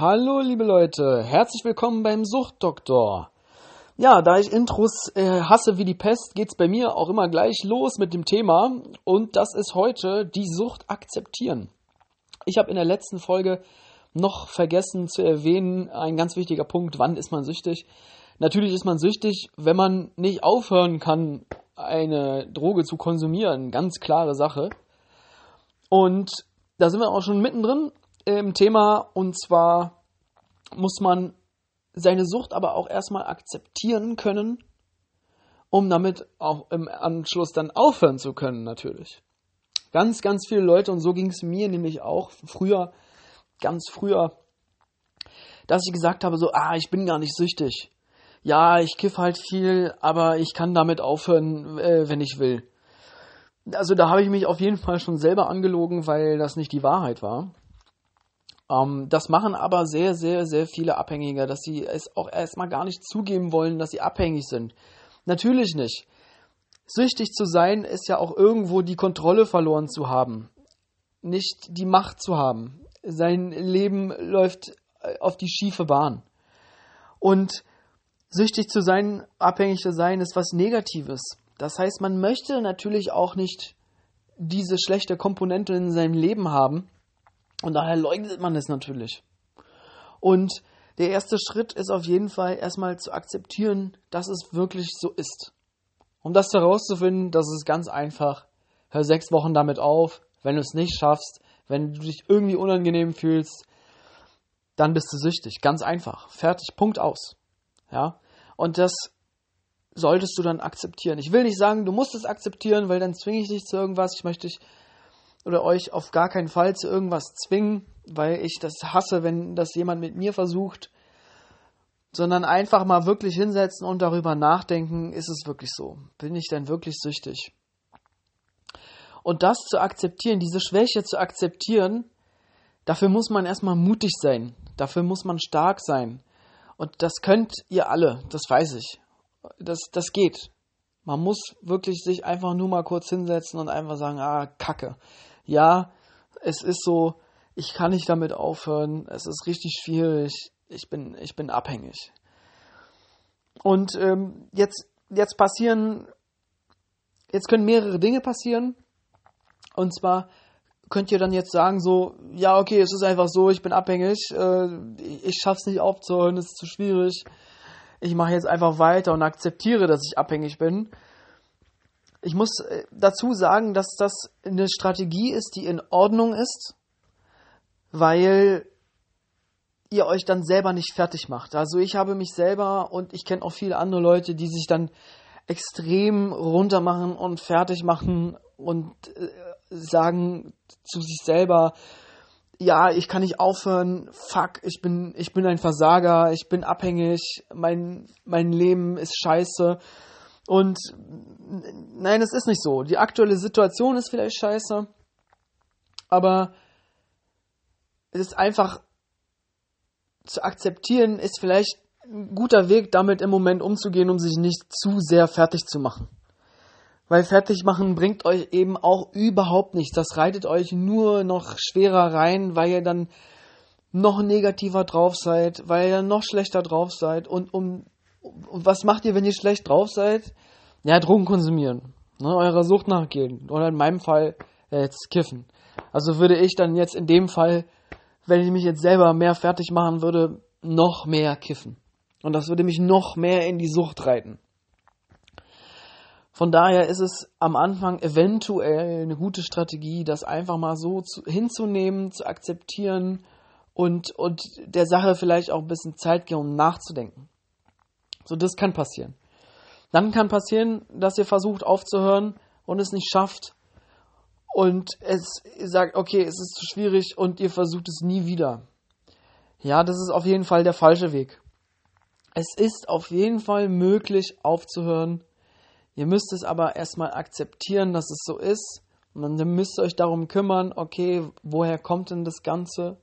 Hallo liebe Leute, herzlich willkommen beim Suchtdoktor. Ja, da ich Intros äh, hasse wie die Pest, geht's bei mir auch immer gleich los mit dem Thema und das ist heute die Sucht akzeptieren. Ich habe in der letzten Folge noch vergessen zu erwähnen, ein ganz wichtiger Punkt, wann ist man süchtig? Natürlich ist man süchtig, wenn man nicht aufhören kann, eine Droge zu konsumieren, ganz klare Sache. Und da sind wir auch schon mittendrin im Thema und zwar muss man seine Sucht aber auch erstmal akzeptieren können, um damit auch im Anschluss dann aufhören zu können, natürlich. Ganz, ganz viele Leute, und so ging es mir nämlich auch früher, ganz früher, dass ich gesagt habe, so, ah, ich bin gar nicht süchtig. Ja, ich kiff halt viel, aber ich kann damit aufhören, äh, wenn ich will. Also da habe ich mich auf jeden Fall schon selber angelogen, weil das nicht die Wahrheit war. Ähm, das machen aber sehr, sehr, sehr viele Abhängige, dass sie es auch erstmal gar nicht zugeben wollen, dass sie abhängig sind. Natürlich nicht. Süchtig zu sein ist ja auch irgendwo die Kontrolle verloren zu haben, nicht die Macht zu haben. Sein Leben läuft äh, auf die schiefe Bahn. Und süchtig zu sein, abhängig zu sein, ist was Negatives. Das heißt, man möchte natürlich auch nicht diese schlechte Komponente in seinem Leben haben. Und daher leugnet man es natürlich. Und der erste Schritt ist auf jeden Fall erstmal zu akzeptieren, dass es wirklich so ist. Um das herauszufinden, das ist ganz einfach. Hör sechs Wochen damit auf. Wenn du es nicht schaffst, wenn du dich irgendwie unangenehm fühlst, dann bist du süchtig. Ganz einfach. Fertig. Punkt aus. Ja. Und das solltest du dann akzeptieren. Ich will nicht sagen, du musst es akzeptieren, weil dann zwinge ich dich zu irgendwas. Ich möchte dich oder euch auf gar keinen Fall zu irgendwas zwingen, weil ich das hasse, wenn das jemand mit mir versucht, sondern einfach mal wirklich hinsetzen und darüber nachdenken, ist es wirklich so? Bin ich denn wirklich süchtig? Und das zu akzeptieren, diese Schwäche zu akzeptieren, dafür muss man erstmal mutig sein, dafür muss man stark sein. Und das könnt ihr alle, das weiß ich. Das, das geht. Man muss wirklich sich einfach nur mal kurz hinsetzen und einfach sagen, ah, Kacke. Ja, es ist so, ich kann nicht damit aufhören, es ist richtig schwierig, ich bin, ich bin abhängig. Und ähm, jetzt, jetzt passieren, jetzt können mehrere Dinge passieren. Und zwar könnt ihr dann jetzt sagen, so, ja, okay, es ist einfach so, ich bin abhängig, äh, ich schaff's nicht aufzuhören, es ist zu schwierig. Ich mache jetzt einfach weiter und akzeptiere, dass ich abhängig bin. Ich muss äh, dazu sagen, dass das eine Strategie ist, die in Ordnung ist, weil ihr euch dann selber nicht fertig macht. Also ich habe mich selber und ich kenne auch viele andere Leute, die sich dann extrem runtermachen und fertig machen und äh, sagen zu sich selber, ja, ich kann nicht aufhören, fuck, ich bin, ich bin ein Versager, ich bin abhängig, mein, mein Leben ist scheiße. Und nein, es ist nicht so. Die aktuelle Situation ist vielleicht scheiße, aber es ist einfach zu akzeptieren, ist vielleicht ein guter Weg, damit im Moment umzugehen, um sich nicht zu sehr fertig zu machen. Weil fertig machen bringt euch eben auch überhaupt nichts. Das reitet euch nur noch schwerer rein, weil ihr dann noch negativer drauf seid, weil ihr noch schlechter drauf seid. Und um was macht ihr, wenn ihr schlecht drauf seid? Ja, Drogen konsumieren. Ne, eurer Sucht nachgehen. Oder in meinem Fall äh, jetzt kiffen. Also würde ich dann jetzt in dem Fall, wenn ich mich jetzt selber mehr fertig machen würde, noch mehr kiffen. Und das würde mich noch mehr in die Sucht reiten. Von daher ist es am Anfang eventuell eine gute Strategie, das einfach mal so zu, hinzunehmen, zu akzeptieren und, und der Sache vielleicht auch ein bisschen Zeit geben, um nachzudenken. So, das kann passieren. Dann kann passieren, dass ihr versucht aufzuhören und es nicht schafft und es sagt, okay, es ist zu schwierig und ihr versucht es nie wieder. Ja, das ist auf jeden Fall der falsche Weg. Es ist auf jeden Fall möglich aufzuhören Ihr müsst es aber erstmal akzeptieren, dass es so ist. Und dann müsst ihr euch darum kümmern, okay, woher kommt denn das Ganze?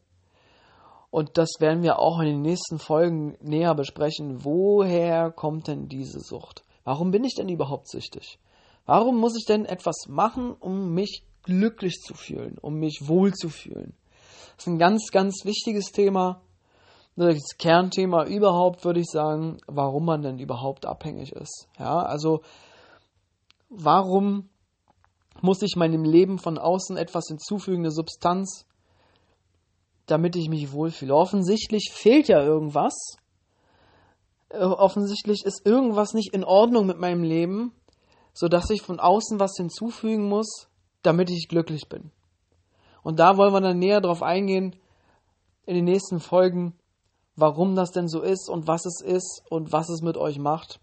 Und das werden wir auch in den nächsten Folgen näher besprechen. Woher kommt denn diese Sucht? Warum bin ich denn überhaupt süchtig? Warum muss ich denn etwas machen, um mich glücklich zu fühlen, um mich wohl zu fühlen? Das ist ein ganz, ganz wichtiges Thema. das Kernthema überhaupt, würde ich sagen, warum man denn überhaupt abhängig ist. Ja, also warum muss ich meinem Leben von außen etwas hinzufügen, eine Substanz, damit ich mich wohlfühle? Offensichtlich fehlt ja irgendwas. Äh, offensichtlich ist irgendwas nicht in Ordnung mit meinem Leben, sodass ich von außen was hinzufügen muss, damit ich glücklich bin. Und da wollen wir dann näher drauf eingehen in den nächsten Folgen, warum das denn so ist und was es ist und was es mit euch macht.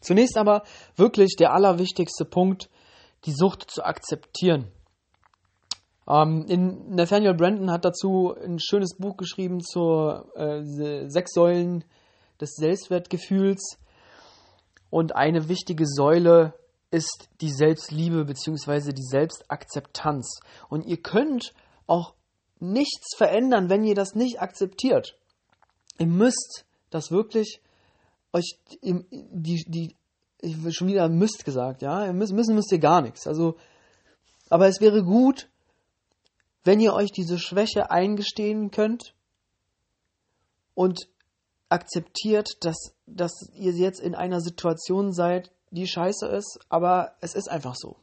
Zunächst aber wirklich der allerwichtigste Punkt, die Sucht zu akzeptieren. Ähm, in Nathaniel Brandon hat dazu ein schönes Buch geschrieben zur äh, sechs Säulen des Selbstwertgefühls. Und eine wichtige Säule ist die Selbstliebe bzw. die Selbstakzeptanz. Und ihr könnt auch nichts verändern, wenn ihr das nicht akzeptiert. Ihr müsst das wirklich euch die, die, ich will schon wieder müsst gesagt, ja, müssen, müssen müsst ihr gar nichts. Also, aber es wäre gut, wenn ihr euch diese Schwäche eingestehen könnt und akzeptiert, dass, dass ihr jetzt in einer Situation seid, die scheiße ist, aber es ist einfach so.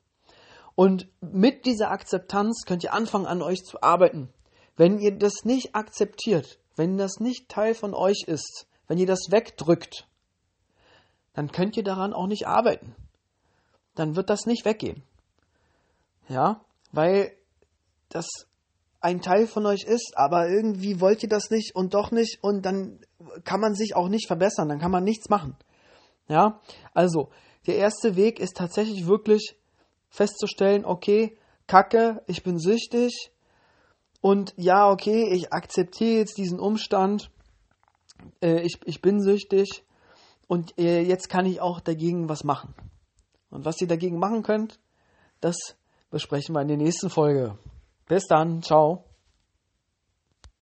Und mit dieser Akzeptanz könnt ihr anfangen, an euch zu arbeiten. Wenn ihr das nicht akzeptiert, wenn das nicht Teil von euch ist, wenn ihr das wegdrückt, dann könnt ihr daran auch nicht arbeiten. Dann wird das nicht weggehen. Ja, weil das ein Teil von euch ist, aber irgendwie wollt ihr das nicht und doch nicht und dann kann man sich auch nicht verbessern, dann kann man nichts machen. Ja, also der erste Weg ist tatsächlich wirklich festzustellen, okay, Kacke, ich bin süchtig, und ja, okay, ich akzeptiere jetzt diesen Umstand, äh, ich, ich bin süchtig und äh, jetzt kann ich auch dagegen was machen. Und was ihr dagegen machen könnt, das besprechen wir in der nächsten Folge. Bis dann, ciao.